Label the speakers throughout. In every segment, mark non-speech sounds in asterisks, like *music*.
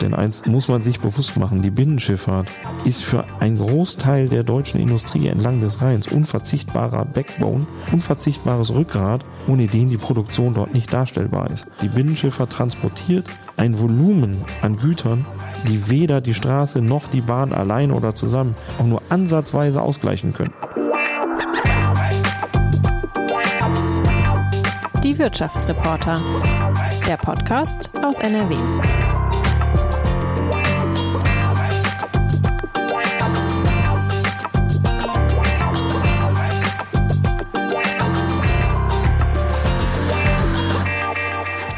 Speaker 1: Denn eins muss man sich bewusst machen, die Binnenschifffahrt ist für einen Großteil der deutschen Industrie entlang des Rheins unverzichtbarer Backbone, unverzichtbares Rückgrat, ohne den die Produktion dort nicht darstellbar ist. Die Binnenschifffahrt transportiert ein Volumen an Gütern, die weder die Straße noch die Bahn allein oder zusammen auch nur ansatzweise ausgleichen können.
Speaker 2: Die Wirtschaftsreporter. Der Podcast aus NRW.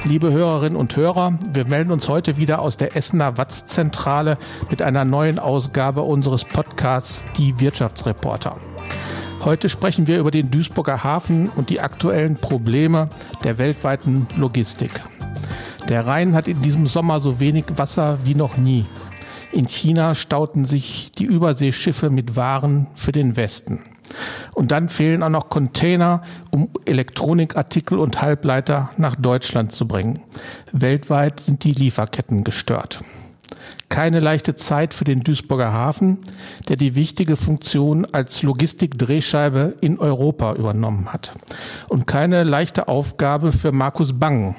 Speaker 3: Liebe Hörerinnen und Hörer, wir melden uns heute wieder aus der Essener Watz-Zentrale mit einer neuen Ausgabe unseres Podcasts Die Wirtschaftsreporter. Heute sprechen wir über den Duisburger Hafen und die aktuellen Probleme der weltweiten Logistik. Der Rhein hat in diesem Sommer so wenig Wasser wie noch nie. In China stauten sich die Überseeschiffe mit Waren für den Westen. Und dann fehlen auch noch Container, um Elektronikartikel und Halbleiter nach Deutschland zu bringen. Weltweit sind die Lieferketten gestört. Keine leichte Zeit für den Duisburger Hafen, der die wichtige Funktion als Logistikdrehscheibe in Europa übernommen hat. Und keine leichte Aufgabe für Markus Bang,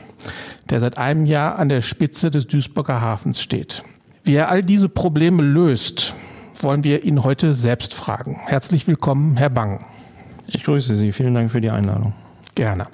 Speaker 3: der seit einem Jahr an der Spitze des Duisburger Hafens steht. Wie er all diese Probleme löst, wollen wir ihn heute selbst fragen. Herzlich willkommen, Herr Bang.
Speaker 1: Ich grüße Sie. Vielen Dank für die Einladung.
Speaker 3: Gerne.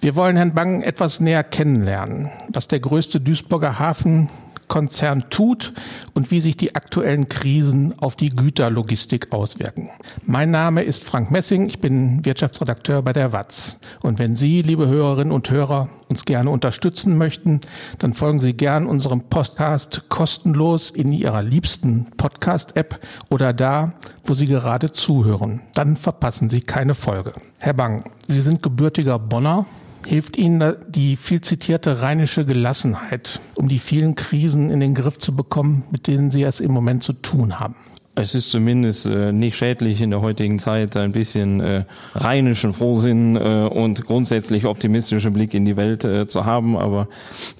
Speaker 3: Wir wollen Herrn Bang etwas näher kennenlernen, was der größte Duisburger Hafen Konzern tut und wie sich die aktuellen Krisen auf die Güterlogistik auswirken. Mein Name ist Frank Messing, ich bin Wirtschaftsredakteur bei der WAZ. Und wenn Sie, liebe Hörerinnen und Hörer, uns gerne unterstützen möchten, dann folgen Sie gern unserem Podcast kostenlos in Ihrer liebsten Podcast-App oder da, wo Sie gerade zuhören. Dann verpassen Sie keine Folge. Herr Bang, Sie sind gebürtiger Bonner hilft Ihnen die viel zitierte rheinische Gelassenheit, um die vielen Krisen in den Griff zu bekommen, mit denen Sie es im Moment zu tun haben?
Speaker 1: Es ist zumindest äh, nicht schädlich in der heutigen Zeit ein bisschen äh, rheinischen Frohsinn äh, und grundsätzlich optimistischen Blick in die Welt äh, zu haben. Aber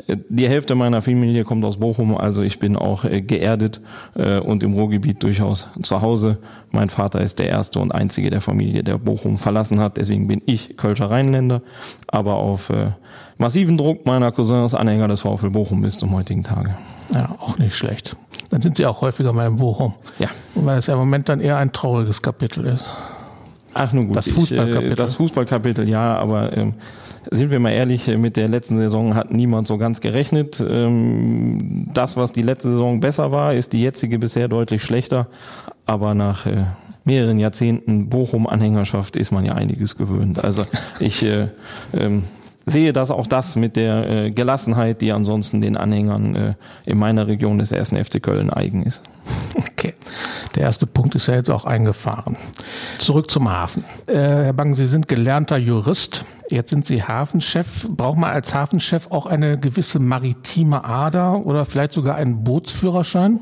Speaker 1: äh, die Hälfte meiner Familie kommt aus Bochum, also ich bin auch äh, geerdet äh, und im Ruhrgebiet durchaus zu Hause. Mein Vater ist der erste und einzige der Familie, der Bochum verlassen hat. Deswegen bin ich Kölscher Rheinländer, aber auf äh, massiven Druck meiner Cousins Anhänger des VfL Bochum bis zum heutigen Tage.
Speaker 3: Ja, auch nicht schlecht. Dann sind Sie auch häufiger mal in Bochum.
Speaker 1: Ja.
Speaker 3: Weil es ja im Moment dann eher ein trauriges Kapitel ist.
Speaker 1: Ach nun gut,
Speaker 3: das Fußballkapitel.
Speaker 1: Ich, äh, das Fußballkapitel, ja, aber ähm, sind wir mal ehrlich, mit der letzten Saison hat niemand so ganz gerechnet. Ähm, das, was die letzte Saison besser war, ist die jetzige bisher deutlich schlechter. Aber nach äh, mehreren Jahrzehnten Bochum-Anhängerschaft ist man ja einiges gewöhnt. Also ich äh, ähm, sehe das auch das mit der äh, Gelassenheit, die ansonsten den Anhängern äh, in meiner Region des ersten FC Köln eigen ist. *laughs*
Speaker 3: Okay. Der erste Punkt ist ja jetzt auch eingefahren. Zurück zum Hafen. Äh, Herr Bang, Sie sind gelernter Jurist. Jetzt sind Sie Hafenchef. Braucht man als Hafenchef auch eine gewisse maritime Ader oder vielleicht sogar einen Bootsführerschein?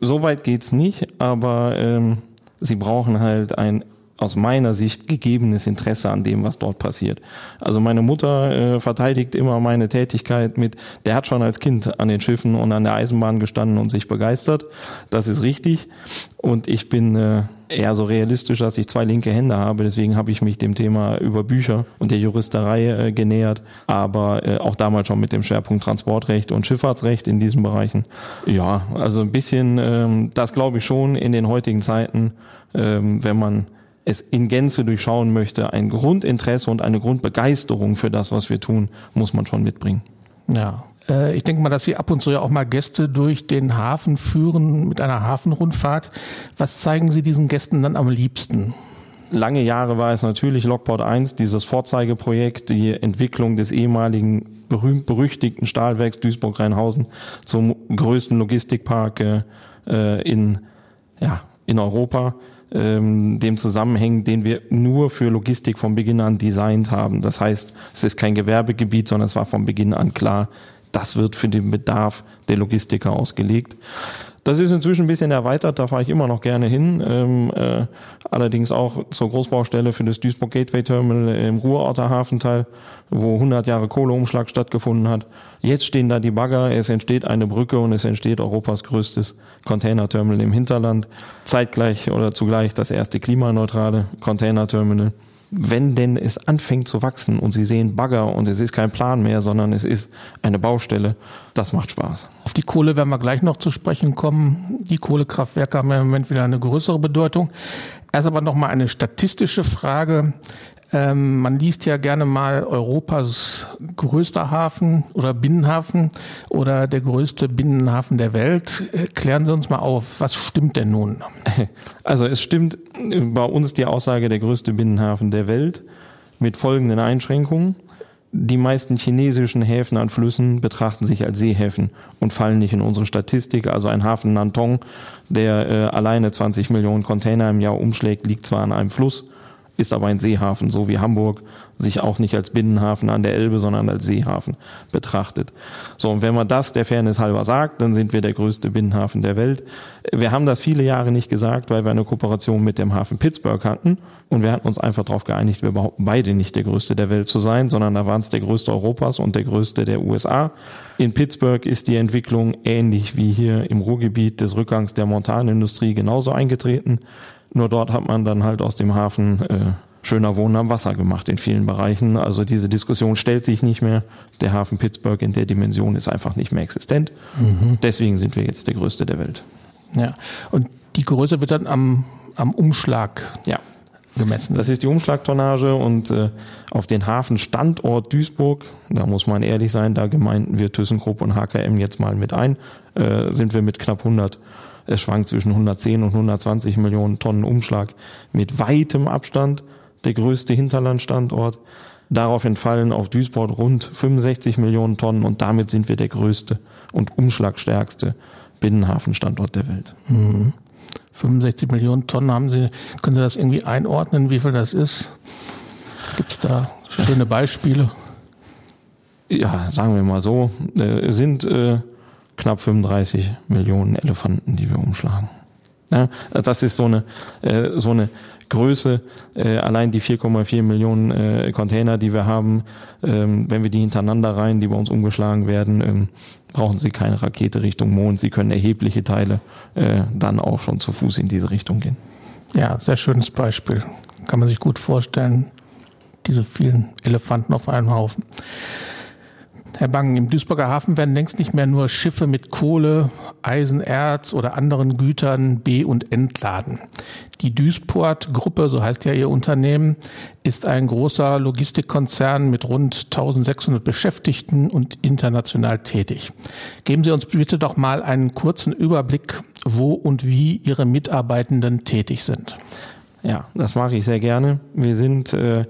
Speaker 1: Soweit geht's nicht, aber ähm, Sie brauchen halt ein aus meiner Sicht gegebenes Interesse an dem, was dort passiert. Also meine Mutter äh, verteidigt immer meine Tätigkeit mit, der hat schon als Kind an den Schiffen und an der Eisenbahn gestanden und sich begeistert. Das ist richtig. Und ich bin äh, eher so realistisch, dass ich zwei linke Hände habe. Deswegen habe ich mich dem Thema über Bücher und der Juristerei äh, genähert. Aber äh, auch damals schon mit dem Schwerpunkt Transportrecht und Schifffahrtsrecht in diesen Bereichen. Ja, also ein bisschen, ähm, das glaube ich schon in den heutigen Zeiten, ähm, wenn man es in Gänze durchschauen möchte, ein Grundinteresse und eine Grundbegeisterung für das, was wir tun, muss man schon mitbringen.
Speaker 3: Ja. Äh, ich denke mal, dass Sie ab und zu ja auch mal Gäste durch den Hafen führen mit einer Hafenrundfahrt. Was zeigen Sie diesen Gästen dann am liebsten?
Speaker 1: Lange Jahre war es natürlich Lockport 1, dieses Vorzeigeprojekt, die Entwicklung des ehemaligen berühmt-berüchtigten Stahlwerks Duisburg-Rheinhausen zum größten Logistikpark äh, in, ja, in Europa ähm, dem Zusammenhängen, den wir nur für Logistik von Beginn an designt haben. Das heißt, es ist kein Gewerbegebiet, sondern es war von Beginn an klar, das wird für den Bedarf der Logistiker ausgelegt. Das ist inzwischen ein bisschen erweitert, da fahre ich immer noch gerne hin. Ähm, äh, allerdings auch zur Großbaustelle für das Duisburg Gateway Terminal im Ruhrorter Hafenteil, wo 100 Jahre Kohleumschlag stattgefunden hat. Jetzt stehen da die Bagger, es entsteht eine Brücke und es entsteht Europas größtes Containerterminal im Hinterland. Zeitgleich oder zugleich das erste klimaneutrale Containerterminal wenn denn es anfängt zu wachsen und Sie sehen Bagger und es ist kein Plan mehr, sondern es ist eine Baustelle, das macht Spaß.
Speaker 3: Auf die Kohle werden wir gleich noch zu sprechen kommen. Die Kohlekraftwerke haben ja im Moment wieder eine größere Bedeutung. Erst aber noch mal eine statistische Frage. Ähm, man liest ja gerne mal Europas größter Hafen oder Binnenhafen oder der größte Binnenhafen der Welt. Äh, klären Sie uns mal auf, was stimmt denn nun? *laughs*
Speaker 1: Also es stimmt bei uns die Aussage der größte Binnenhafen der Welt mit folgenden Einschränkungen. Die meisten chinesischen Häfen an Flüssen betrachten sich als Seehäfen und fallen nicht in unsere Statistik. Also ein Hafen Nantong, der äh, alleine 20 Millionen Container im Jahr umschlägt, liegt zwar an einem Fluss, ist aber ein Seehafen, so wie Hamburg sich auch nicht als Binnenhafen an der Elbe, sondern als Seehafen betrachtet. So, und wenn man das der Fairness halber sagt, dann sind wir der größte Binnenhafen der Welt. Wir haben das viele Jahre nicht gesagt, weil wir eine Kooperation mit dem Hafen Pittsburgh hatten. Und wir hatten uns einfach darauf geeinigt, wir behaupten beide nicht der größte der Welt zu sein, sondern da waren es der größte Europas und der größte der USA. In Pittsburgh ist die Entwicklung ähnlich wie hier im Ruhrgebiet des Rückgangs der Montanindustrie genauso eingetreten. Nur dort hat man dann halt aus dem Hafen äh, schöner Wohnen am Wasser gemacht in vielen Bereichen. Also diese Diskussion stellt sich nicht mehr. Der Hafen Pittsburgh in der Dimension ist einfach nicht mehr existent. Mhm. Deswegen sind wir jetzt der größte der Welt.
Speaker 3: Ja, und die Größe wird dann am, am Umschlag ja. gemessen.
Speaker 1: Das ist die Umschlagtonnage und äh, auf den Hafenstandort Duisburg, da muss man ehrlich sein, da gemeinten wir ThyssenKrupp und HKM jetzt mal mit ein, äh, sind wir mit knapp 100 es schwankt zwischen 110 und 120 Millionen Tonnen Umschlag mit weitem Abstand der größte Hinterlandstandort. Darauf entfallen auf Duisburg rund 65 Millionen Tonnen und damit sind wir der größte und umschlagstärkste Binnenhafenstandort der Welt.
Speaker 3: Mhm. 65 Millionen Tonnen haben Sie, können Sie das irgendwie einordnen, wie viel das ist? Gibt es da schöne Beispiele?
Speaker 1: Ja, sagen wir mal so, äh, sind äh, knapp 35 Millionen Elefanten, die wir umschlagen. Ja, das ist so eine, äh, so eine Größe, äh, allein die 4,4 Millionen äh, Container, die wir haben, ähm, wenn wir die hintereinander rein, die bei uns umgeschlagen werden, ähm, brauchen sie keine Rakete Richtung Mond. Sie können erhebliche Teile äh, dann auch schon zu Fuß in diese Richtung gehen.
Speaker 3: Ja, sehr schönes Beispiel. Kann man sich gut vorstellen, diese vielen Elefanten auf einem Haufen. Herr Bang, im Duisburger Hafen werden längst nicht mehr nur Schiffe mit Kohle, Eisenerz oder anderen Gütern be- und entladen. Die Duisport-Gruppe, so heißt ja Ihr Unternehmen, ist ein großer Logistikkonzern mit rund 1600 Beschäftigten und international tätig. Geben Sie uns bitte doch mal einen kurzen Überblick, wo und wie Ihre Mitarbeitenden tätig sind.
Speaker 1: Ja, das mache ich sehr gerne. Wir sind äh,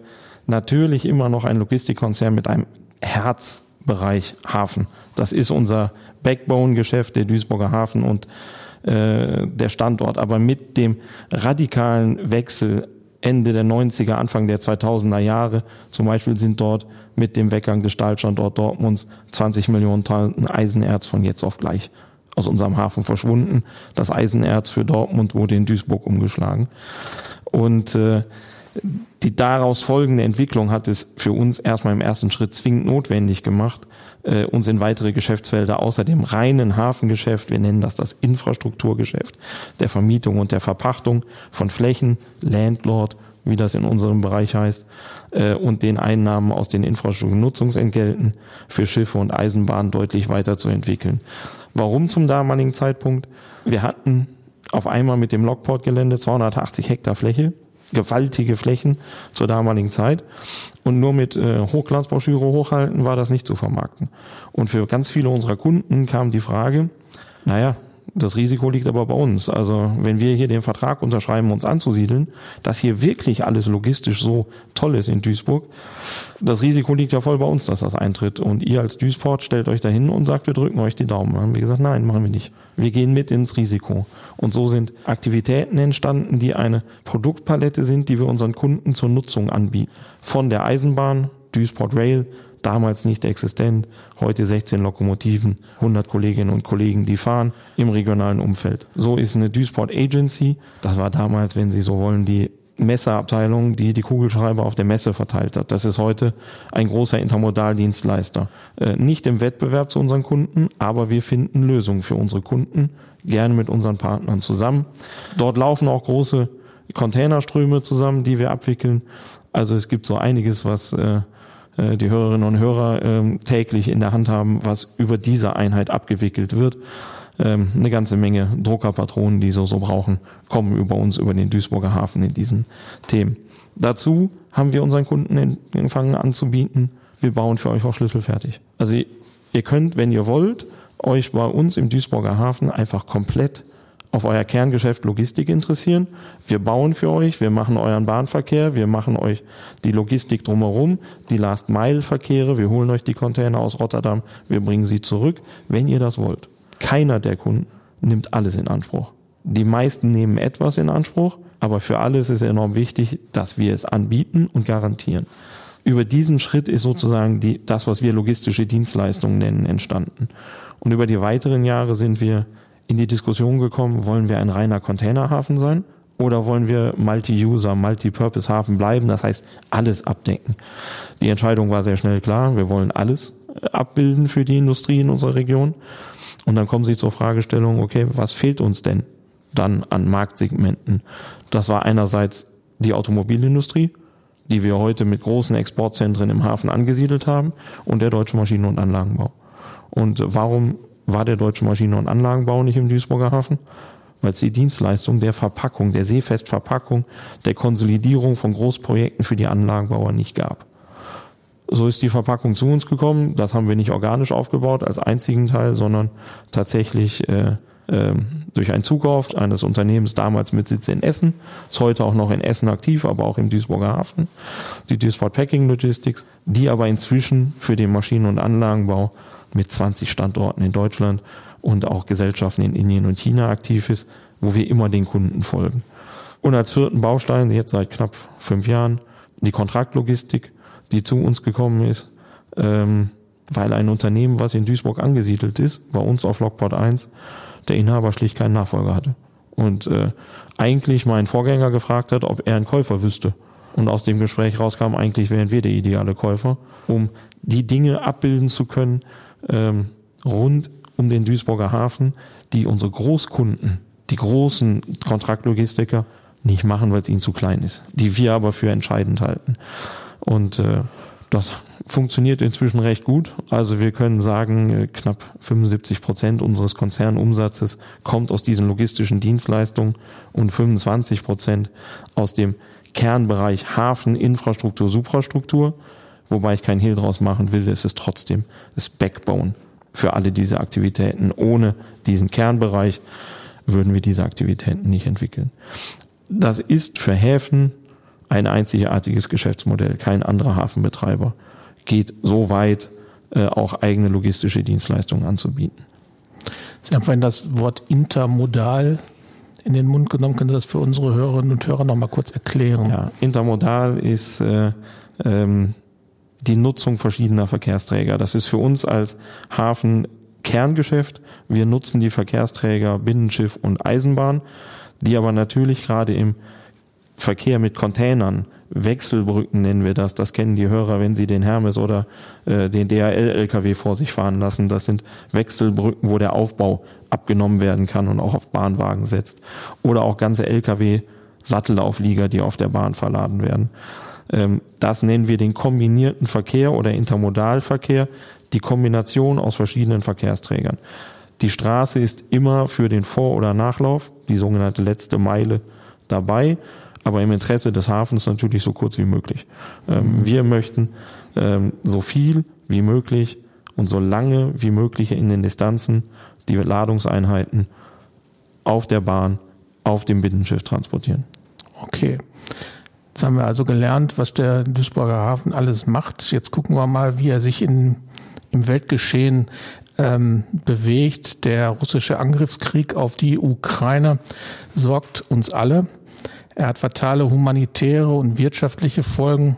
Speaker 1: natürlich immer noch ein Logistikkonzern mit einem Herz Bereich Hafen. Das ist unser Backbone-Geschäft, der Duisburger Hafen und äh, der Standort. Aber mit dem radikalen Wechsel Ende der 90er, Anfang der 2000er Jahre, zum Beispiel sind dort mit dem Weggang des Stahlstandort Dortmunds 20 Millionen Tonnen Eisenerz von jetzt auf gleich aus unserem Hafen verschwunden. Das Eisenerz für Dortmund wurde in Duisburg umgeschlagen. Und äh, die daraus folgende Entwicklung hat es für uns erstmal im ersten Schritt zwingend notwendig gemacht, äh, uns in weitere Geschäftsfelder außer dem reinen Hafengeschäft, wir nennen das das Infrastrukturgeschäft, der Vermietung und der Verpachtung von Flächen, Landlord, wie das in unserem Bereich heißt, äh, und den Einnahmen aus den Infrastrukturnutzungsentgelten für Schiffe und Eisenbahnen deutlich weiterzuentwickeln. Warum zum damaligen Zeitpunkt? Wir hatten auf einmal mit dem Lockport-Gelände 280 Hektar Fläche gewaltige Flächen zur damaligen Zeit. Und nur mit äh, Hochglanzbroschüre hochhalten war das nicht zu vermarkten. Und für ganz viele unserer Kunden kam die Frage, naja, das Risiko liegt aber bei uns. Also wenn wir hier den Vertrag unterschreiben, uns anzusiedeln, dass hier wirklich alles logistisch so toll ist in Duisburg, das Risiko liegt ja voll bei uns, dass das eintritt. Und ihr als Duisport stellt euch dahin und sagt, wir drücken euch die Daumen. Dann haben wir gesagt, nein, machen wir nicht. Wir gehen mit ins Risiko. Und so sind Aktivitäten entstanden, die eine Produktpalette sind, die wir unseren Kunden zur Nutzung anbieten. Von der Eisenbahn, Duisport Rail, damals nicht existent, heute 16 Lokomotiven, 100 Kolleginnen und Kollegen, die fahren im regionalen Umfeld. So ist eine Duisport Agency, das war damals, wenn Sie so wollen, die Messeabteilung, die die Kugelschreiber auf der Messe verteilt hat. Das ist heute ein großer Intermodaldienstleister. Äh, nicht im Wettbewerb zu unseren Kunden, aber wir finden Lösungen für unsere Kunden, gerne mit unseren Partnern zusammen. Dort laufen auch große Containerströme zusammen, die wir abwickeln. Also es gibt so einiges, was äh, äh die Hörerinnen und Hörer äh, täglich in der Hand haben, was über diese Einheit abgewickelt wird. Ähm, eine ganze Menge Druckerpatronen, die so so brauchen, kommen über uns über den Duisburger Hafen in diesen Themen. Dazu haben wir unseren Kunden empfangen anzubieten. Wir bauen für euch auch Schlüssel fertig. Also ihr könnt, wenn ihr wollt, euch bei uns im Duisburger Hafen einfach komplett auf euer Kerngeschäft Logistik interessieren. Wir bauen für euch, wir machen euren Bahnverkehr, wir machen euch die Logistik drumherum, die Last-Mile-Verkehre, wir holen euch die Container aus Rotterdam, wir bringen sie zurück, wenn ihr das wollt. Keiner der Kunden nimmt alles in Anspruch. Die meisten nehmen etwas in Anspruch, aber für alles ist enorm wichtig, dass wir es anbieten und garantieren. Über diesen Schritt ist sozusagen die, das, was wir logistische Dienstleistungen nennen, entstanden. Und über die weiteren Jahre sind wir in die Diskussion gekommen, wollen wir ein reiner Containerhafen sein oder wollen wir Multi-User, Multi-Purpose-Hafen bleiben, das heißt alles abdecken. Die Entscheidung war sehr schnell klar, wir wollen alles abbilden für die Industrie in unserer Region. Und dann kommen Sie zur Fragestellung, okay, was fehlt uns denn dann an Marktsegmenten? Das war einerseits die Automobilindustrie, die wir heute mit großen Exportzentren im Hafen angesiedelt haben, und der deutsche Maschinen- und Anlagenbau. Und warum war der deutsche Maschinen- und Anlagenbau nicht im Duisburger Hafen? Weil es die Dienstleistung der Verpackung, der Seefestverpackung, der Konsolidierung von Großprojekten für die Anlagenbauer nicht gab. So ist die Verpackung zu uns gekommen. Das haben wir nicht organisch aufgebaut als einzigen Teil, sondern tatsächlich äh, äh, durch einen Zukauf eines Unternehmens damals mit Sitz in Essen, ist heute auch noch in Essen aktiv, aber auch im Duisburger Hafen, die Duisburg Packing Logistics, die aber inzwischen für den Maschinen- und Anlagenbau mit 20 Standorten in Deutschland und auch Gesellschaften in Indien und China aktiv ist, wo wir immer den Kunden folgen. Und als vierten Baustein, jetzt seit knapp fünf Jahren, die Kontraktlogistik, die zu uns gekommen ist, ähm, weil ein Unternehmen, was in Duisburg angesiedelt ist, bei uns auf Lockport 1, der Inhaber schlicht keinen Nachfolger hatte. Und äh, eigentlich meinen Vorgänger gefragt hat, ob er einen Käufer wüsste. Und aus dem Gespräch rauskam, eigentlich wären wir der ideale Käufer, um die Dinge abbilden zu können ähm, rund um den Duisburger Hafen, die unsere Großkunden, die großen Kontraktlogistiker nicht machen, weil es ihnen zu klein ist, die wir aber für entscheidend halten. Und äh, das funktioniert inzwischen recht gut. Also wir können sagen, äh, knapp 75 Prozent unseres Konzernumsatzes kommt aus diesen logistischen Dienstleistungen und 25 Prozent aus dem Kernbereich Hafen, Infrastruktur, Suprastruktur. Wobei ich keinen Hehl draus machen will, es ist trotzdem das Backbone für alle diese Aktivitäten. Ohne diesen Kernbereich würden wir diese Aktivitäten nicht entwickeln. Das ist für Häfen ein einzigartiges Geschäftsmodell. Kein anderer Hafenbetreiber geht so weit, äh, auch eigene logistische Dienstleistungen anzubieten.
Speaker 3: Sie haben vorhin das Wort intermodal in den Mund genommen. Können Sie das für unsere Hörerinnen und Hörer noch mal kurz erklären?
Speaker 1: Ja, intermodal ist äh, ähm, die Nutzung verschiedener Verkehrsträger. Das ist für uns als Hafen Kerngeschäft. Wir nutzen die Verkehrsträger Binnenschiff und Eisenbahn, die aber natürlich gerade im Verkehr mit Containern, Wechselbrücken nennen wir das, das kennen die Hörer, wenn sie den Hermes oder äh, den DHL-LKW vor sich fahren lassen. Das sind Wechselbrücken, wo der Aufbau abgenommen werden kann und auch auf Bahnwagen setzt. Oder auch ganze LKW-Sattelauflieger, die auf der Bahn verladen werden. Ähm, das nennen wir den kombinierten Verkehr oder Intermodalverkehr, die Kombination aus verschiedenen Verkehrsträgern. Die Straße ist immer für den Vor- oder Nachlauf, die sogenannte letzte Meile, dabei aber im Interesse des Hafens natürlich so kurz wie möglich. Ähm. Wir möchten ähm, so viel wie möglich und so lange wie möglich in den Distanzen die Ladungseinheiten auf der Bahn, auf dem Binnenschiff transportieren.
Speaker 3: Okay. Jetzt haben wir also gelernt, was der Duisburger Hafen alles macht. Jetzt gucken wir mal, wie er sich in, im Weltgeschehen ähm, bewegt. Der russische Angriffskrieg auf die Ukraine sorgt uns alle er hat fatale humanitäre und wirtschaftliche Folgen.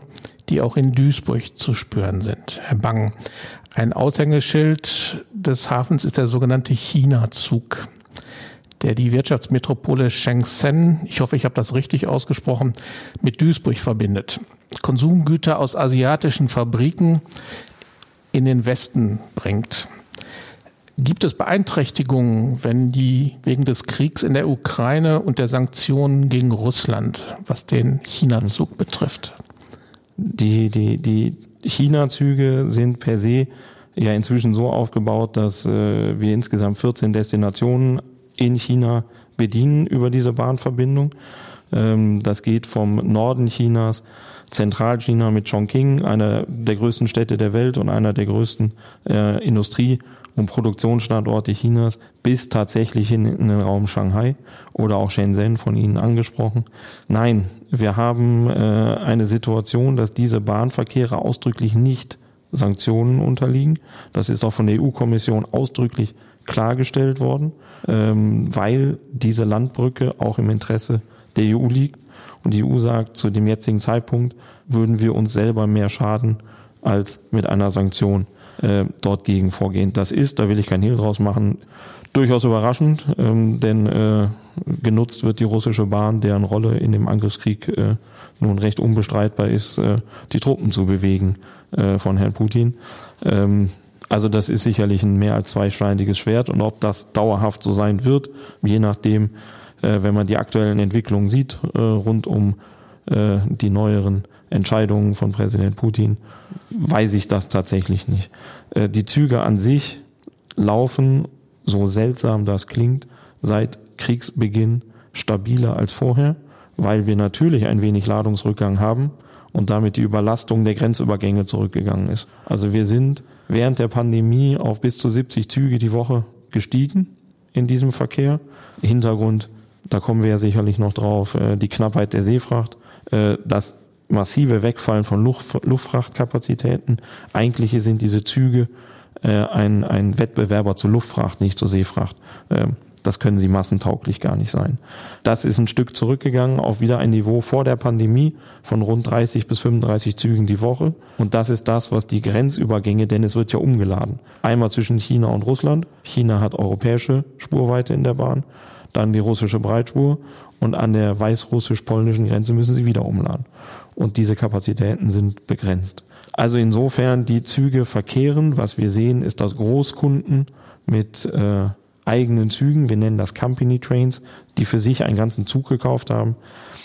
Speaker 3: die auch in Duisburg zu spüren sind. Herr Bang, ein Aushängeschild des Hafens ist der sogenannte China-Zug der die Wirtschaftsmetropole Shenzhen, ich hoffe, ich habe das richtig ausgesprochen, mit Duisburg verbindet. Konsumgüter aus asiatischen Fabriken in den Westen bringt. Gibt es Beeinträchtigungen, wenn die wegen des Kriegs in der Ukraine und der Sanktionen gegen Russland, was den China-Zug betrifft?
Speaker 1: Die, die, die China-Züge sind per se ja inzwischen so aufgebaut, dass äh, wir insgesamt 14 Destinationen in China bedienen über diese Bahnverbindung. Ähm, das geht vom Norden Chinas, Zentralchina mit Chongqing, einer der größten Städte der Welt und einer der größten äh, Industrie- und Produktionsstandorte Chinas, bis tatsächlich in, den Raum Shanghai oder auch Shenzhen von Ihnen angesprochen. Nein, wir haben äh, eine Situation, dass diese Bahnverkehre ausdrücklich nicht Sanktionen unterliegen. Das ist auch von der EU-Kommission ausdrücklich klargestellt worden, ähm, weil diese Landbrücke auch im Interesse der EU liegt. Und die EU sagt, zu dem jetzigen Zeitpunkt würden wir uns selber mehr schaden als mit einer Sanktion äh, dort gegen vorgehen. Das ist, da will ich kein Hehl draus machen, durchaus überraschend, ähm, denn äh, genutzt wird die russische Bahn, deren Rolle in dem Angriffskrieg äh, nun recht unbestreitbar ist, äh, die Truppen zu bewegen äh, von Herrn Putin. Ähm, also das ist sicherlich ein mehr als zweischneidiges Schwert und ob das dauerhaft so sein wird, je nachdem, äh, wenn man die aktuellen Entwicklungen sieht äh, rund um äh, die neueren Entscheidungen von Präsident Putin, weiß ich das tatsächlich nicht. Äh, die Züge an sich laufen, so seltsam das klingt, seit Kriegsbeginn stabiler als vorher, weil wir natürlich ein wenig Ladungsrückgang haben und damit die Überlastung der Grenzübergänge zurückgegangen ist. Also wir sind während der Pandemie auf bis zu 70 Züge die Woche gestiegen in diesem Verkehr. Hintergrund, da kommen wir ja sicherlich noch drauf, äh, die Knappheit der Seefracht, äh, das massive Wegfallen von Luftfrachtkapazitäten. Eigentlich sind diese Züge äh, ein, ein Wettbewerber zur Luftfracht, nicht zur Seefracht. Das können sie massentauglich gar nicht sein. Das ist ein Stück zurückgegangen auf wieder ein Niveau vor der Pandemie von rund 30 bis 35 Zügen die Woche. Und das ist das, was die Grenzübergänge, denn es wird ja umgeladen. Einmal zwischen China und Russland. China hat europäische Spurweite in der Bahn, dann die russische Breitspur und an der weißrussisch-polnischen Grenze müssen sie wieder umladen. Und diese Kapazitäten sind begrenzt. Also insofern die Züge verkehren. Was wir sehen, ist, dass Großkunden mit äh, eigenen Zügen, wir nennen das Company Trains, die für sich einen ganzen Zug gekauft haben,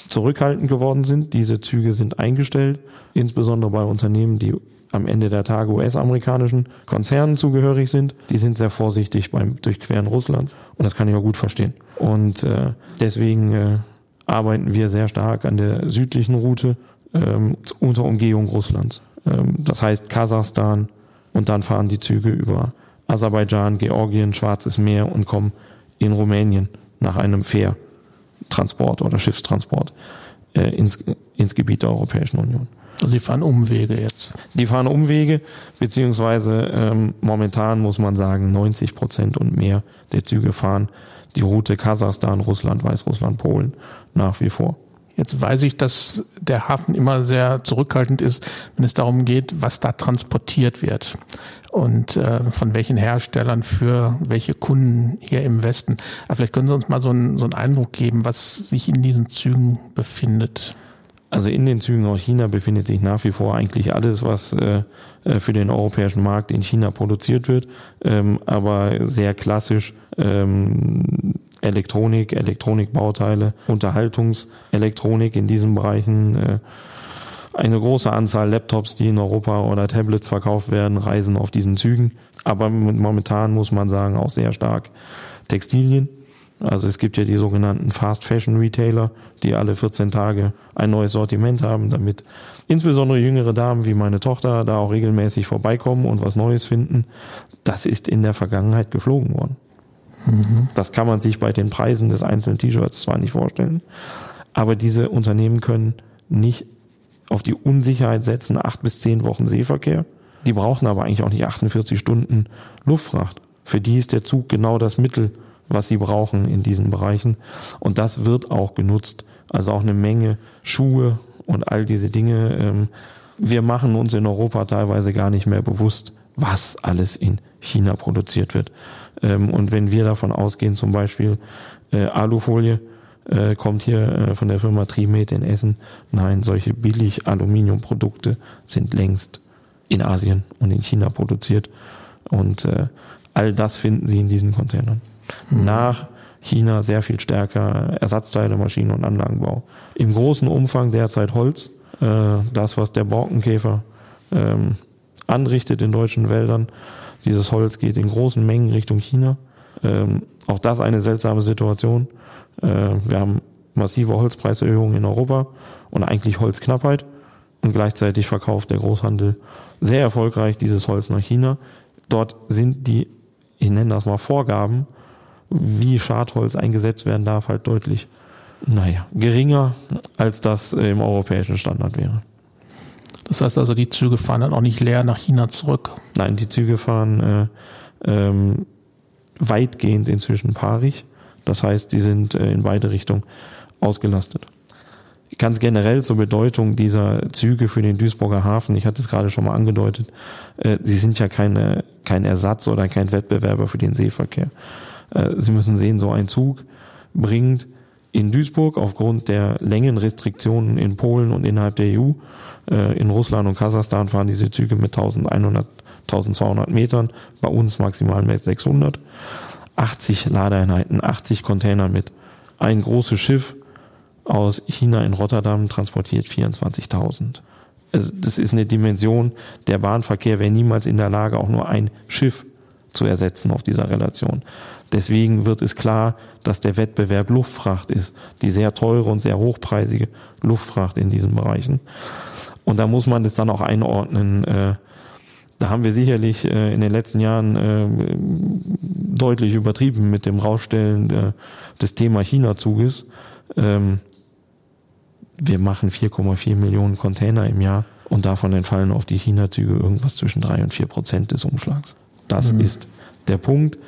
Speaker 1: zurückhaltend geworden sind. Diese Züge sind eingestellt, insbesondere bei Unternehmen, die am Ende der Tage US-amerikanischen Konzernen zugehörig sind. Die sind sehr vorsichtig beim Durchqueren Russlands und das kann ich auch gut verstehen. Und äh, deswegen äh, arbeiten wir sehr stark an der südlichen Route ähm, unter Umgehung Russlands. Ähm, das heißt Kasachstan und dann fahren die Züge über Aserbaidschan, Georgien, Schwarzes Meer und kommen in Rumänien nach einem Fährtransport oder Schiffstransport äh, ins, ins Gebiet der Europäischen Union.
Speaker 3: Also sie fahren Umwege jetzt.
Speaker 1: Die fahren Umwege, beziehungsweise ähm, momentan muss man sagen, 90 Prozent und mehr der Züge fahren die Route Kasachstan, Russland, Weißrussland, Polen nach wie vor.
Speaker 3: Jetzt weiß ich, dass der Hafen immer sehr zurückhaltend ist, wenn es darum geht, was da transportiert wird und äh, von welchen Herstellern für welche Kunden hier im Westen. Aber vielleicht können Sie uns mal so einen, so einen Eindruck geben, was sich in diesen Zügen befindet.
Speaker 1: Also in den Zügen aus China befindet sich nach wie vor eigentlich alles, was äh, äh für den europäischen Markt in China produziert wird, ähm, aber sehr klassisch ähm, Elektronik, Elektronikbauteile, Unterhaltungselektronik in diesen Bereichen. Äh, eine große Anzahl Laptops, die in Europa oder Tablets verkauft werden, reisen auf diesen Zügen. Aber momentan muss man sagen, auch sehr stark Textilien. Also es gibt ja die sogenannten Fast Fashion Retailer, die alle 14 Tage ein neues Sortiment haben, damit insbesondere jüngere Damen wie meine Tochter da auch regelmäßig vorbeikommen und was Neues finden. Das ist in der Vergangenheit geflogen worden. Mhm. Das kann man sich bei den Preisen des einzelnen T-Shirts zwar nicht vorstellen, aber diese Unternehmen können nicht auf die Unsicherheit setzen, acht bis zehn Wochen Seeverkehr. Die brauchen aber eigentlich auch nicht 48 Stunden Luftfracht. Für die ist der Zug genau das Mittel, was sie brauchen in diesen Bereichen. Und das wird auch genutzt. Also auch eine Menge Schuhe und all diese Dinge ähm, Wir machen uns in Europa teilweise gar nicht mehr bewusst, was alles in China produziert wird. Ähm, und wenn wir davon ausgehen, zum Beispiel äh, Alufolie äh, kommt hier äh, von der Firma Trimet in Essen, nein, solche billig Aluminiumprodukte sind längst in Asien und in China produziert. Und all das finden Sie in diesen Containern. Mhm. Nach China sehr viel stärker Ersatzteile, Maschinen und Anlagenbau. Im großen Umfang derzeit Holz. Das, was der Borkenkäfer ähm, anrichtet in deutschen Wäldern, dieses Holz geht in großen Mengen Richtung China. Ähm, auch das eine seltsame Situation. Äh, wir haben massive Holzpreiserhöhungen in Europa und eigentlich Holzknappheit. Und gleichzeitig verkauft der Großhandel sehr erfolgreich dieses Holz nach China. Dort sind die, ich nenne das mal Vorgaben, wie Schadholz eingesetzt werden darf, halt deutlich, naja, geringer, als das im europäischen Standard wäre.
Speaker 3: Das heißt also, die Züge fahren dann auch nicht leer nach China zurück.
Speaker 1: Nein, die Züge fahren äh, ähm, weitgehend inzwischen paarig. Das heißt, die sind äh, in beide Richtungen ausgelastet. Ganz generell zur Bedeutung dieser Züge für den Duisburger Hafen, ich hatte es gerade schon mal angedeutet, äh, sie sind ja keine, kein Ersatz oder kein Wettbewerber für den Seeverkehr. Äh, sie müssen sehen, so ein Zug bringt in Duisburg aufgrund der Längenrestriktionen in Polen und innerhalb der EU. In Russland und Kasachstan fahren diese Züge mit 1100, 1200 Metern, bei uns maximal mit 600. 80 Ladeeinheiten, 80 Container mit. Ein großes Schiff aus China in Rotterdam transportiert 24.000. Also das ist eine Dimension, der Bahnverkehr wäre niemals in der Lage, auch nur ein Schiff zu ersetzen auf dieser Relation. Deswegen wird es klar, dass der Wettbewerb Luftfracht ist, die sehr teure und sehr hochpreisige Luftfracht in diesen Bereichen. Und da muss man das dann auch einordnen. Äh, da haben wir sicherlich äh, in den letzten Jahren äh, deutlich übertrieben mit dem Rausstellen des Thema China-Zuges. Ähm, wir machen 4,4 Millionen Container im Jahr und davon entfallen auf die China-Züge irgendwas zwischen drei und vier Prozent des Umschlags. Das mhm. ist der Punkt.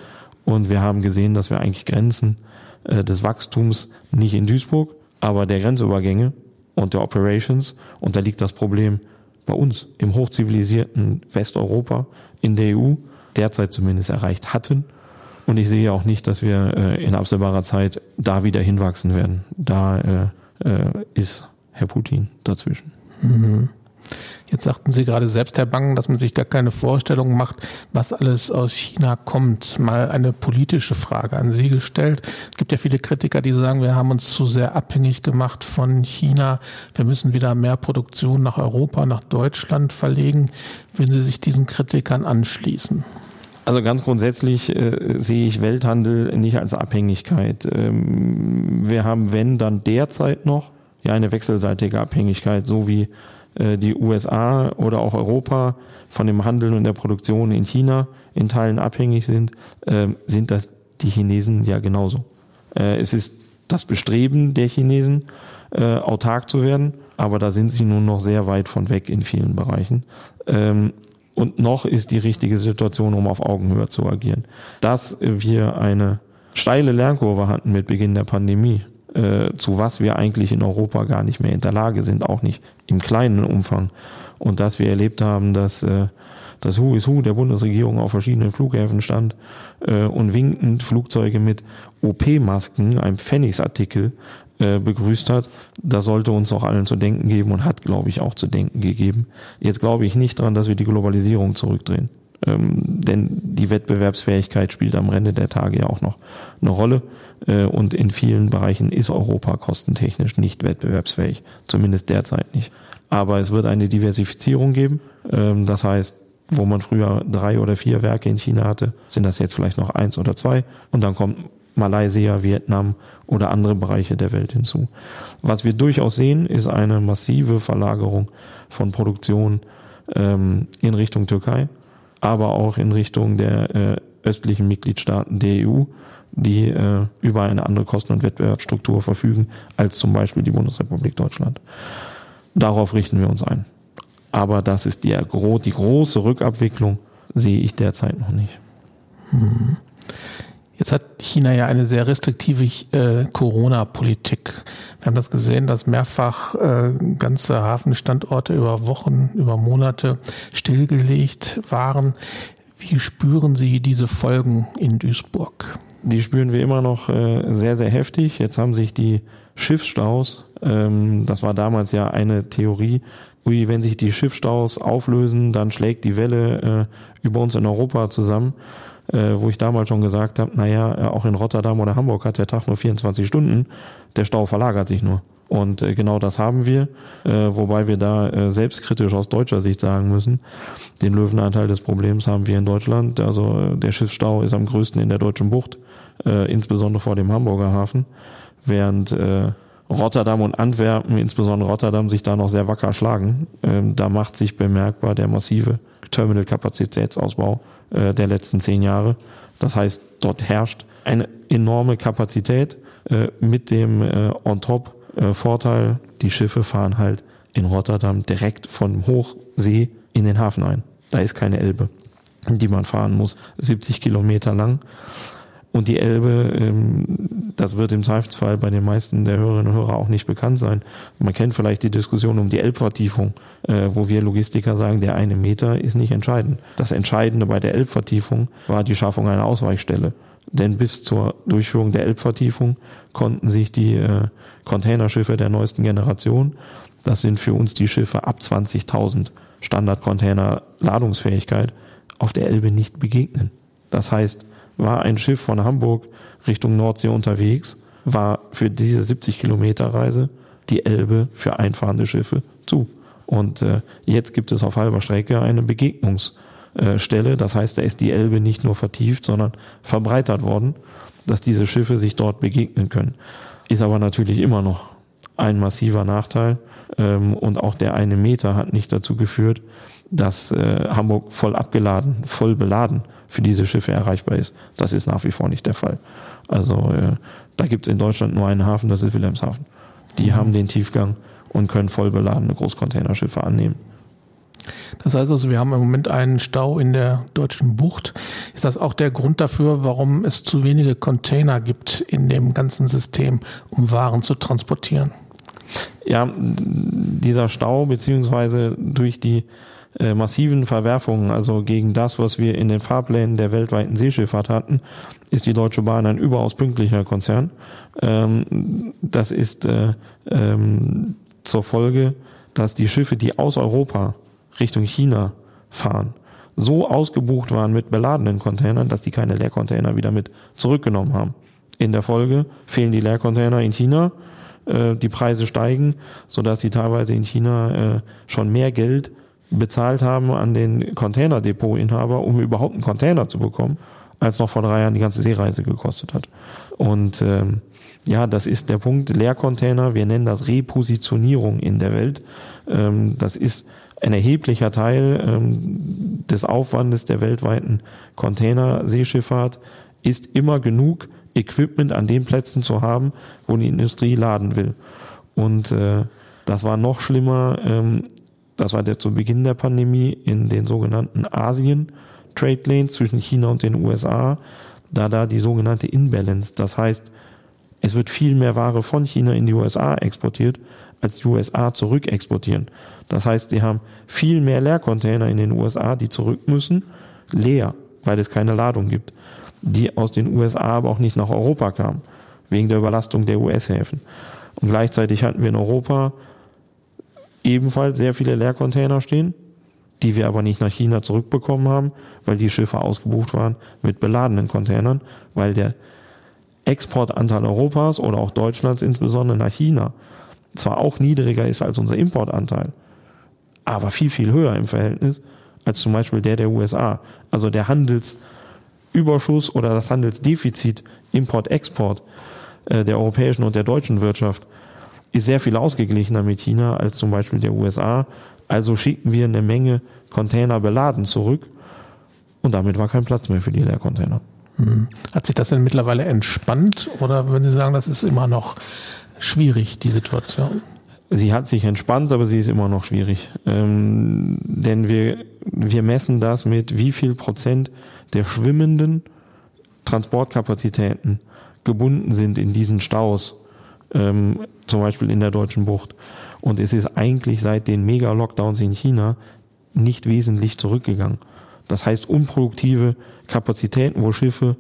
Speaker 1: Und wir haben gesehen, dass wir eigentlich Grenzen äh, des Wachstums nicht in Duisburg, aber der Grenzübergänge und der Operations. Und da liegt das Problem bei uns im hochzivilisierten Westeuropa, in der EU, derzeit zumindest erreicht hatten. Und ich sehe auch nicht, dass wir äh, in absehbarer Zeit da wieder hinwachsen werden. Da äh, äh, ist Herr Putin dazwischen. Mhm.
Speaker 3: Jetzt sagten Sie gerade selbst, Herr Bang, dass man sich gar keine Vorstellung macht, was alles aus China kommt. Mal eine politische Frage an Sie gestellt. Es gibt ja viele Kritiker, die sagen, wir haben uns zu sehr abhängig gemacht von China. Wir müssen wieder mehr Produktion nach Europa, nach Deutschland verlegen. Würden Sie sich diesen Kritikern anschließen?
Speaker 1: Also ganz grundsätzlich äh, sehe ich Welthandel nicht als Abhängigkeit. Ähm, wir haben, wenn, dann derzeit noch ja eine wechselseitige Abhängigkeit, so wie die USA oder auch Europa von dem Handel und der Produktion in China in Teilen abhängig sind, ähm, sind das die Chinesen ja genauso. Äh, es ist das Bestreben der Chinesen, äh, autark zu werden, aber da sind sie nun noch sehr weit von weg in vielen Bereichen. Ähm, und noch ist die richtige Situation, um auf Augenhöhe zu agieren. Dass wir eine steile Lernkurve hatten mit Beginn der Pandemie, äh, zu was wir eigentlich in Europa gar nicht mehr in der Lage sind, auch nicht im kleinen Umfang. Und dass wir erlebt haben, dass äh, das Who is Who der Bundesregierung auf verschiedenen Flughäfen stand äh, und winkend Flugzeuge mit OP-Masken, einem Pfennigsartikel, äh, begrüßt hat. Das sollte uns auch allen zu denken geben und hat, glaube ich, auch zu denken gegeben. Jetzt glaube ich nicht dran, dass wir die Globalisierung zurückdrehen. Ähm, denn die Wettbewerbsfähigkeit spielt am Ende der Tage ja auch noch eine Rolle. Äh, und in vielen Bereichen ist Europa kostentechnisch nicht wettbewerbsfähig, zumindest derzeit nicht. Aber es wird eine Diversifizierung geben. Ähm, das heißt, wo man früher drei oder vier Werke in China hatte, sind das jetzt vielleicht noch eins oder zwei. Und dann kommt Malaysia, Vietnam oder andere Bereiche der Welt hinzu. Was wir durchaus sehen, ist eine massive Verlagerung von Produktion ähm, in Richtung Türkei, aber auch in Richtung der äh, östlichen Mitgliedstaaten der EU, die äh, über eine andere Kosten- und Wettbewerbsstruktur verfügen als zum Beispiel die Bundesrepublik Deutschland. Darauf richten wir uns ein. Aber das ist die, die große Rückabwicklung, sehe ich derzeit noch nicht.
Speaker 3: Hm. Jetzt hat China ja eine sehr restriktive äh, Corona-Politik. Wir haben das gesehen, dass mehrfach äh, ganze Hafenstandorte über Wochen, über Monate stillgelegt waren. Wie spüren Sie diese Folgen in Duisburg?
Speaker 1: Die spüren wir immer noch äh, sehr, sehr heftig. Jetzt haben sich die Schiffsstaus, ähm, das war damals ja eine Theorie, wie wenn sich die Schiffsstaus auflösen, dann schlägt die Welle äh, über uns in Europa zusammen äh, wo ich damals schon gesagt habe, naja, äh, auch in Rotterdam oder Hamburg hat der Tag nur 24 Stunden, der Stau verlagert sich nur. Und äh, genau das haben wir, äh, wobei wir da äh, selbstkritisch aus deutscher Sicht sagen müssen, den Löwenanteil des Problems haben wir in Deutschland. Also äh, der Schiffsstau ist am größten in der deutschen Bucht, äh, insbesondere vor dem Hamburger Hafen, während äh, Rotterdam und Antwerpen, insbesondere Rotterdam, sich da noch sehr wacker schlagen. Ähm, da macht sich bemerkbar der massive Terminal-Kapazitätsausbau äh, der letzten zehn Jahre. Das heißt, dort herrscht eine enorme Kapazität äh, mit dem äh, On-Top-Vorteil, äh, die Schiffe fahren halt in Rotterdam direkt von Hochsee in den Hafen ein. Da ist keine Elbe, die man fahren muss, 70 Kilometer lang. Und die Elbe, ähm, das wird im Zweifelsfall bei den meisten der Hörerinnen und Hörer auch nicht bekannt sein. Man kennt vielleicht die Diskussion um die Elbvertiefung, äh, wo wir Logistiker sagen, der eine Meter ist nicht entscheidend. Das Entscheidende bei der Elbvertiefung war die Schaffung einer Ausweichstelle. Denn bis zur Durchführung der Elbvertiefung konnten sich die äh, Containerschiffe der neuesten Generation, das sind für uns die Schiffe ab 20.000 Standardcontainer Ladungsfähigkeit, auf der Elbe nicht begegnen. Das heißt, war ein Schiff von Hamburg Richtung Nordsee unterwegs, war für diese 70 Kilometer Reise die Elbe für einfahrende Schiffe zu. Und äh, jetzt gibt es auf halber Strecke eine Begegnungsstelle. Das heißt, da ist die Elbe nicht nur vertieft, sondern verbreitert worden, dass diese Schiffe sich dort begegnen können. Ist aber natürlich immer noch ein massiver Nachteil. Ähm, und auch der eine Meter hat nicht dazu geführt, dass äh, Hamburg voll abgeladen, voll beladen für diese Schiffe erreichbar ist. Das ist nach wie vor nicht der Fall. Also äh, da gibt es in Deutschland nur einen Hafen, das ist Wilhelmshaven. Die mhm. haben den Tiefgang und können voll beladene Großcontainerschiffe annehmen.
Speaker 3: Das heißt also, wir haben im Moment einen Stau in der deutschen Bucht. Ist das auch der Grund dafür, warum es zu wenige Container gibt in dem ganzen System, um Waren zu transportieren?
Speaker 1: Ja, dieser Stau beziehungsweise durch die äh, massiven Verwerfungen, also gegen das, was wir in den Fahrplänen der weltweiten Seeschifffahrt hatten, ist die Deutsche Bahn ein überaus pünktlicher Konzern. Ähm, das ist äh, ähm, zur Folge, dass die Schiffe, die aus Europa Richtung China fahren, so ausgebucht waren mit beladenen Containern, dass die keine Leercontainer wieder mit zurückgenommen haben. In der Folge fehlen die Leercontainer in China, äh, die Preise steigen, sodass sie teilweise in China äh, schon mehr Geld bezahlt haben an den Containerdepot-Inhaber, um überhaupt einen Container zu bekommen, als noch vor drei Jahren die ganze Seereise gekostet hat. Und ähm, ja, das ist der Punkt. Leercontainer, wir nennen das Repositionierung in der Welt. Ähm, das ist ein erheblicher Teil ähm, des Aufwandes der weltweiten Containerseeschifffahrt, ist immer genug Equipment an den Plätzen zu haben, wo die Industrie laden will. Und äh, das war noch schlimmer ähm, das war der zu Beginn der Pandemie in den sogenannten Asien Trade Lanes zwischen China und den USA, da da die sogenannte Inbalance, das heißt, es wird viel mehr Ware von China in die USA exportiert, als die USA zurück exportieren. Das heißt, sie haben viel mehr Leercontainer in den USA, die zurück müssen, leer, weil es keine Ladung gibt, die aus den USA aber auch nicht nach Europa kamen, wegen der Überlastung der US-Häfen. Und gleichzeitig hatten wir in Europa ebenfalls sehr viele Leercontainer stehen, die wir aber nicht nach China zurückbekommen haben, weil die Schiffe ausgebucht waren mit beladenen Containern, weil der Exportanteil Europas oder auch Deutschlands insbesondere nach China zwar auch niedriger ist als unser Importanteil, aber viel, viel höher im Verhältnis als zum Beispiel der der USA. Also der Handelsüberschuss oder das Handelsdefizit Import-Export äh, der europäischen und der deutschen Wirtschaft ist sehr viel ausgeglichener mit China als zum Beispiel der USA. Also schicken wir eine Menge Container beladen zurück und damit war kein Platz mehr für die Leercontainer.
Speaker 3: Hm. Hat sich das denn mittlerweile entspannt oder würden Sie sagen, das ist immer noch schwierig, die Situation?
Speaker 1: Sie hat sich entspannt, aber sie ist immer noch schwierig. Ähm, denn wir, wir messen das mit, wie viel Prozent der Schwimmenden Transportkapazitäten gebunden sind in diesen Staus, ähm, zum Beispiel in der deutschen Bucht. Und es ist eigentlich seit den Mega-Lockdowns in China nicht wesentlich zurückgegangen. Das heißt, unproduktive Kapazitäten, wo Schiffe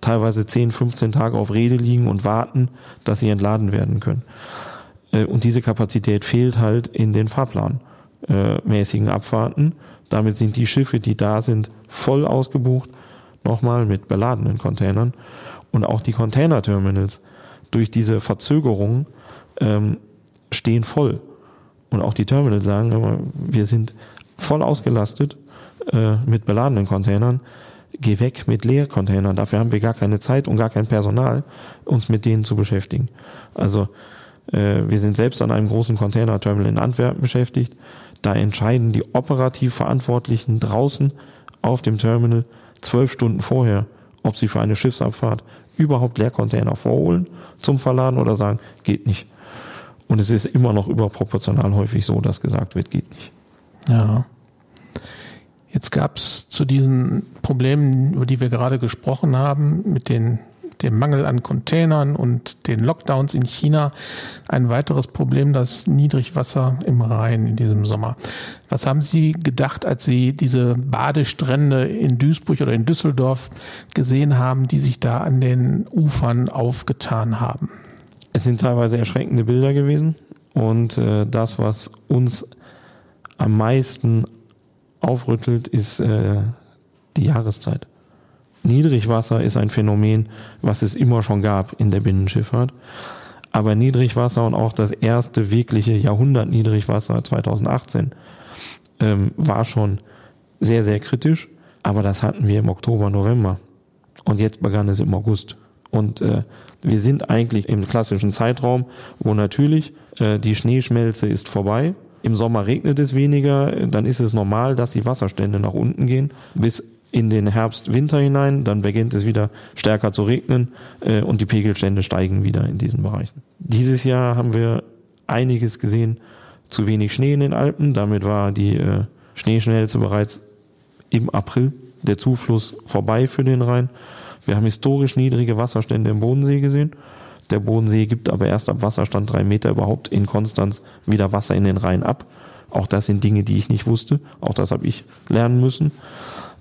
Speaker 1: teilweise 10, 15 Tage auf Rede liegen und warten, dass sie entladen werden können. Äh, und diese Kapazität fehlt halt in den fahrplanmäßigen Abfahrten. Damit sind die Schiffe, die da sind, voll ausgebucht, nochmal mit beladenen Containern. Und auch die Containerterminals durch diese Verzögerung ähm, stehen voll. Und auch die Terminals sagen, wir sind voll ausgelastet äh, mit beladenen Containern. Geh weg mit Leercontainern. Dafür haben wir gar keine Zeit und gar kein Personal, uns mit denen zu beschäftigen. Also äh, wir sind selbst an einem großen Containerterminal in Antwerpen beschäftigt. Da entscheiden die operativ Verantwortlichen draußen auf dem Terminal zwölf Stunden vorher, ob sie für eine Schiffsabfahrt überhaupt Leercontainer vorholen zum Verladen oder sagen, geht nicht. Und es ist immer noch überproportional häufig so, dass gesagt wird, geht nicht.
Speaker 3: Ja. Jetzt gab es zu diesen Problemen, über die wir gerade gesprochen haben, mit den dem Mangel an Containern und den Lockdowns in China ein weiteres Problem, das Niedrigwasser im Rhein in diesem Sommer. Was haben Sie gedacht, als Sie diese Badestrände in Duisburg oder in Düsseldorf gesehen haben, die sich da an den Ufern aufgetan haben?
Speaker 1: Es sind teilweise erschreckende Bilder gewesen und äh, das, was uns am meisten aufrüttelt, ist äh, die Jahreszeit. Niedrigwasser ist ein Phänomen, was es immer schon gab in der Binnenschifffahrt. Aber Niedrigwasser und auch das erste wirkliche Jahrhundert Niedrigwasser 2018 ähm, war schon sehr, sehr kritisch. Aber das hatten wir im Oktober, November. Und jetzt begann es im August. Und äh, wir sind eigentlich im klassischen Zeitraum, wo natürlich äh, die Schneeschmelze ist vorbei. Im Sommer regnet es weniger, dann ist es normal, dass die Wasserstände nach unten gehen. Bis in den Herbst, Winter hinein, dann beginnt es wieder stärker zu regnen äh, und die Pegelstände steigen wieder in diesen Bereichen. Dieses Jahr haben wir einiges gesehen, zu wenig Schnee in den Alpen, damit war die äh, Schneeschmelze bereits im April der Zufluss vorbei für den Rhein. Wir haben historisch niedrige Wasserstände im Bodensee gesehen. Der Bodensee gibt aber erst ab Wasserstand drei Meter überhaupt in Konstanz wieder Wasser in den Rhein ab. Auch das sind Dinge, die ich nicht wusste. Auch das habe ich lernen müssen.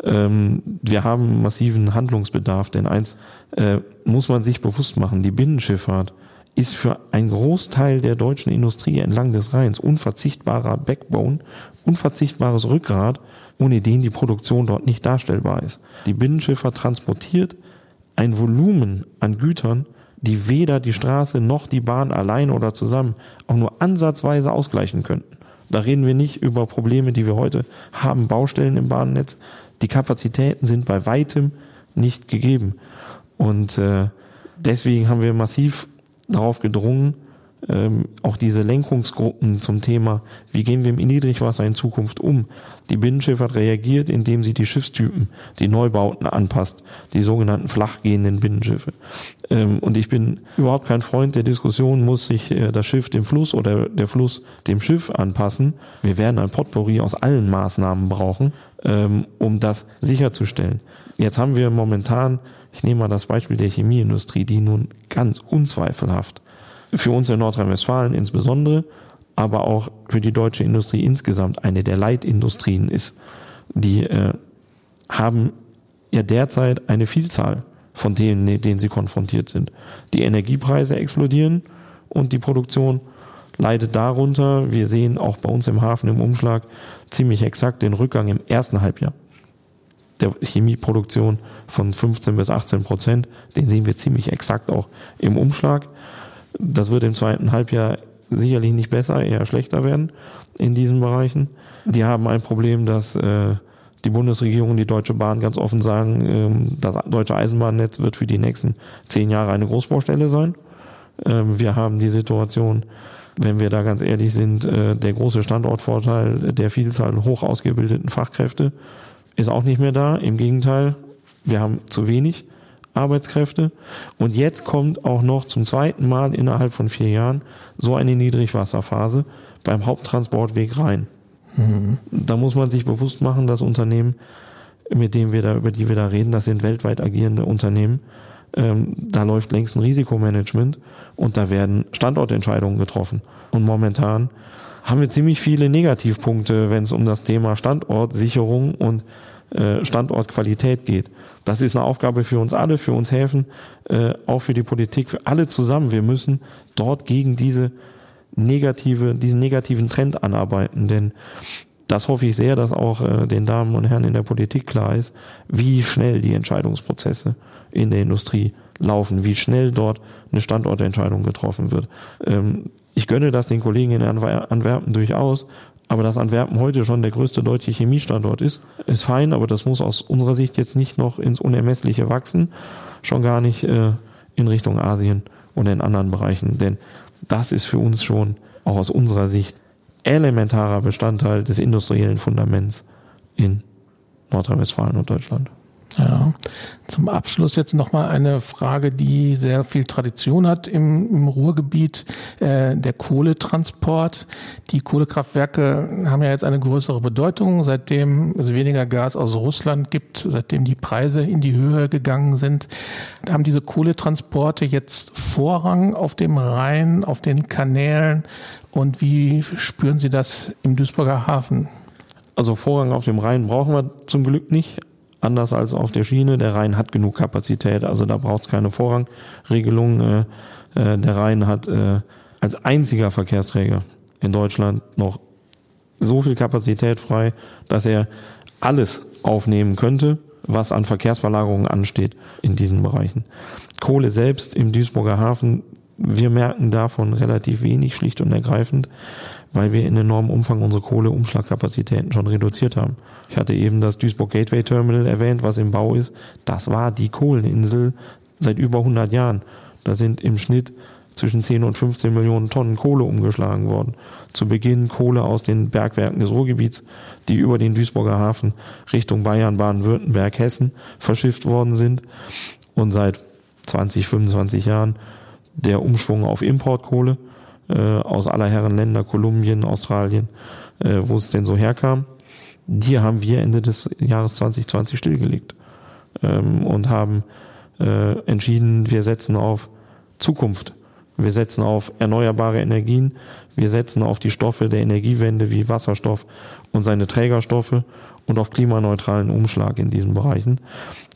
Speaker 1: Ähm, wir haben massiven Handlungsbedarf, denn eins äh, muss man sich bewusst machen, die Binnenschifffahrt ist für einen Großteil der deutschen Industrie entlang des Rheins unverzichtbarer Backbone, unverzichtbares Rückgrat, ohne den die Produktion dort nicht darstellbar ist. Die Binnenschifffahrt transportiert ein Volumen an Gütern, die weder die Straße noch die Bahn allein oder zusammen auch nur ansatzweise ausgleichen könnten. Da reden wir nicht über Probleme, die wir heute haben, Baustellen im Bahnnetz, die Kapazitäten sind bei weitem nicht gegeben. Und äh, deswegen haben wir massiv darauf gedrungen, ähm, auch diese Lenkungsgruppen zum Thema, wie gehen wir im Niedrigwasser in Zukunft um. Die Binnenschifffahrt reagiert, indem sie die Schiffstypen, die Neubauten anpasst, die sogenannten flachgehenden Binnenschiffe. Ähm, und ich bin überhaupt kein Freund der Diskussion, muss sich äh, das Schiff dem Fluss oder der Fluss dem Schiff anpassen. Wir werden ein Potpourri aus allen Maßnahmen brauchen, ähm, um das sicherzustellen. Jetzt haben wir momentan, ich nehme mal das Beispiel der Chemieindustrie, die nun ganz unzweifelhaft für uns in Nordrhein-Westfalen insbesondere, aber auch für die deutsche Industrie insgesamt eine der Leitindustrien ist. Die äh, haben ja derzeit eine Vielzahl von Themen, mit denen sie konfrontiert sind. Die Energiepreise explodieren und die Produktion leidet darunter. Wir sehen auch bei uns im Hafen im Umschlag ziemlich exakt den Rückgang im ersten Halbjahr der Chemieproduktion von 15 bis 18 Prozent. Den sehen wir ziemlich exakt auch im Umschlag. Das wird im zweiten Halbjahr sicherlich nicht besser, eher schlechter werden in diesen Bereichen. Die haben ein Problem, dass äh, die Bundesregierung und die Deutsche Bahn ganz offen sagen, ähm, das deutsche Eisenbahnnetz wird für die nächsten zehn Jahre eine Großbaustelle sein. Ähm, wir haben die Situation, wenn wir da ganz ehrlich sind, äh, der große Standortvorteil der Vielzahl hoch ausgebildeten Fachkräfte ist auch nicht mehr da. Im Gegenteil, wir haben zu wenig. Arbeitskräfte. Und jetzt kommt auch noch zum zweiten Mal innerhalb von vier Jahren so eine Niedrigwasserphase beim Haupttransportweg rein. Mhm. Da muss man sich bewusst machen, dass Unternehmen mit denen wir da, über die wir da reden, das sind weltweit agierende Unternehmen. Ähm, da läuft längst ein Risikomanagement und da werden Standortentscheidungen getroffen. Und momentan haben wir ziemlich viele Negativpunkte, wenn es um das Thema Standortsicherung und Standortqualität geht. Das ist eine Aufgabe für uns alle, für uns Häfen, äh, auch für die Politik, für alle zusammen. Wir müssen dort gegen diese negative, diesen negativen Trend anarbeiten, denn das hoffe ich sehr, dass auch äh, den Damen und Herren in der Politik klar ist, wie schnell die Entscheidungsprozesse in der Industrie laufen, wie schnell dort eine Standortentscheidung getroffen wird. Ähm, ich gönne das den Kollegen in Antwerpen durchaus, aber dass Antwerpen heute schon der größte deutsche Chemiestandort ist, ist fein, aber das muss aus unserer Sicht jetzt nicht noch ins Unermessliche wachsen, schon gar nicht äh, in Richtung Asien und in anderen Bereichen, denn das ist für uns schon auch aus unserer Sicht elementarer Bestandteil des industriellen Fundaments in Nordrhein-Westfalen und Deutschland.
Speaker 3: Ja. Zum Abschluss jetzt nochmal eine Frage, die sehr viel Tradition hat im, im Ruhrgebiet, äh, der Kohletransport. Die Kohlekraftwerke haben ja jetzt eine größere Bedeutung, seitdem es weniger Gas aus Russland gibt, seitdem die Preise in die Höhe gegangen sind. Haben diese Kohletransporte jetzt Vorrang auf dem Rhein, auf den Kanälen und wie spüren Sie das im Duisburger Hafen?
Speaker 1: Also Vorrang auf dem Rhein brauchen wir zum Glück nicht anders als auf der Schiene. Der Rhein hat genug Kapazität, also da braucht es keine Vorrangregelung. Äh, äh, der Rhein hat äh, als einziger Verkehrsträger in Deutschland noch so viel Kapazität frei, dass er alles aufnehmen könnte, was an Verkehrsverlagerungen ansteht in diesen Bereichen. Kohle selbst im Duisburger Hafen, wir merken davon relativ wenig, schlicht und ergreifend weil wir in enormem Umfang unsere Kohleumschlagkapazitäten schon reduziert haben. Ich hatte eben das Duisburg Gateway Terminal erwähnt, was im Bau ist. Das war die Kohleninsel seit über 100 Jahren. Da sind im Schnitt zwischen 10 und 15 Millionen Tonnen Kohle umgeschlagen worden. Zu Beginn Kohle aus den Bergwerken des Ruhrgebiets, die über den Duisburger Hafen Richtung Bayern, Baden-Württemberg, Hessen verschifft worden sind. Und seit 20, 25 Jahren der Umschwung auf Importkohle äh, aus aller Herren Länder, Kolumbien, Australien, äh, wo es denn so herkam. Die haben wir Ende des Jahres 2020 stillgelegt ähm, und haben äh, entschieden, wir setzen auf Zukunft. Wir setzen auf erneuerbare Energien. Wir setzen auf die Stoffe der Energiewende wie Wasserstoff und seine Trägerstoffe und auf klimaneutralen Umschlag in diesen Bereichen.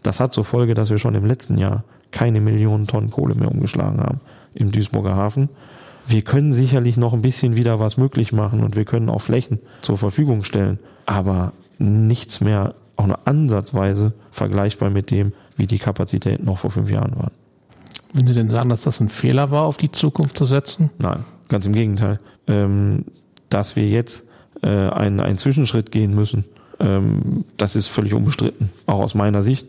Speaker 1: Das hat zur Folge, dass wir schon im letzten Jahr keine Millionen Tonnen Kohle mehr umgeschlagen haben im Duisburger Hafen wir können sicherlich noch ein bisschen wieder was möglich machen und wir können auch Flächen zur Verfügung stellen, aber nichts mehr auch nur ansatzweise vergleichbar mit dem, wie die Kapazitäten noch vor fünf Jahren waren.
Speaker 3: Würden Sie denn sagen, dass das ein Fehler war, auf die Zukunft zu setzen?
Speaker 1: Nein, ganz im Gegenteil. Ähm, dass wir jetzt äh, einen, einen Zwischenschritt gehen müssen, ähm, das ist völlig unbestritten, auch aus meiner Sicht.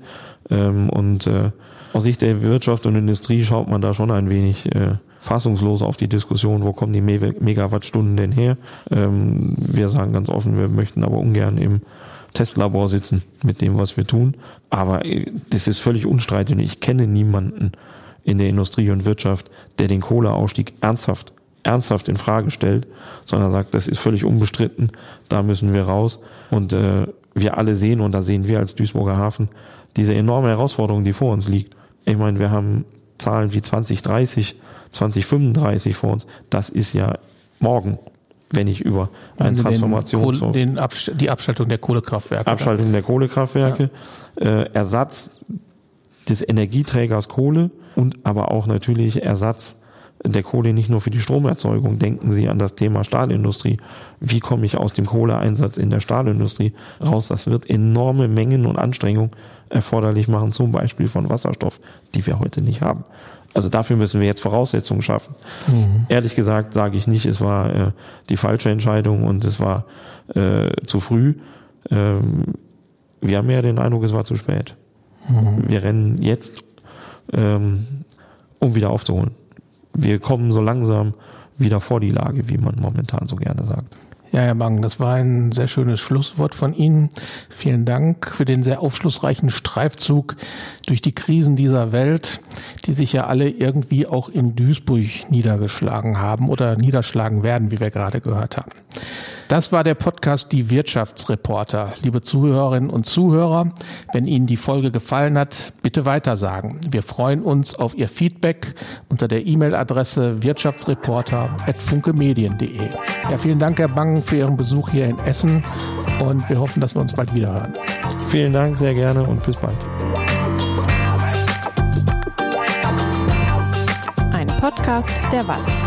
Speaker 1: Ähm, und äh, aus Sicht der Wirtschaft und Industrie schaut man da schon ein wenig äh, fassungslos auf die Diskussion, wo kommen die Megawattstunden denn her. Ähm, wir sagen ganz offen, wir möchten aber ungern im Testlabor sitzen mit dem, was wir tun. Aber äh, das ist völlig unstreitig. Ich kenne niemanden in der Industrie und Wirtschaft, der den Kohleausstieg ernsthaft, ernsthaft in Frage stellt, sondern sagt, das ist völlig unbestritten, da müssen wir raus. Und äh, wir alle sehen, und da sehen wir als Duisburger Hafen, diese enorme Herausforderung, die vor uns liegt. Ich meine, wir haben Zahlen wie 2030 2035 vor uns, das ist ja morgen, wenn ich über eine Transformation
Speaker 3: den, den Abs die Abschaltung der Kohlekraftwerke.
Speaker 1: Abschaltung dann. der Kohlekraftwerke, ja. äh, Ersatz des Energieträgers Kohle und aber auch natürlich Ersatz der Kohle nicht nur für die Stromerzeugung. Denken Sie an das Thema Stahlindustrie. Wie komme ich aus dem Kohleeinsatz in der Stahlindustrie raus? Das wird enorme Mengen und Anstrengungen erforderlich machen, zum Beispiel von Wasserstoff, die wir heute nicht haben. Also dafür müssen wir jetzt Voraussetzungen schaffen. Mhm. Ehrlich gesagt sage ich nicht, es war äh, die falsche Entscheidung und es war äh, zu früh. Ähm, wir haben ja den Eindruck, es war zu spät. Mhm. Wir rennen jetzt, ähm, um wieder aufzuholen. Wir kommen so langsam wieder vor die Lage, wie man momentan so gerne sagt.
Speaker 3: Ja, Herr Bang, das war ein sehr schönes Schlusswort von Ihnen. Vielen Dank für den sehr aufschlussreichen Streifzug durch die Krisen dieser Welt, die sich ja alle irgendwie auch in Duisburg niedergeschlagen haben oder niederschlagen werden, wie wir gerade gehört haben. Das war der Podcast Die Wirtschaftsreporter. Liebe Zuhörerinnen und Zuhörer, wenn Ihnen die Folge gefallen hat, bitte weitersagen. Wir freuen uns auf Ihr Feedback unter der E-Mail-Adresse wirtschaftsreporter.funkemedien.de. Ja, vielen Dank, Herr Bang, für Ihren Besuch hier in Essen und wir hoffen, dass wir uns bald wieder hören.
Speaker 1: Vielen Dank, sehr gerne und bis bald.
Speaker 2: Ein Podcast der Walz.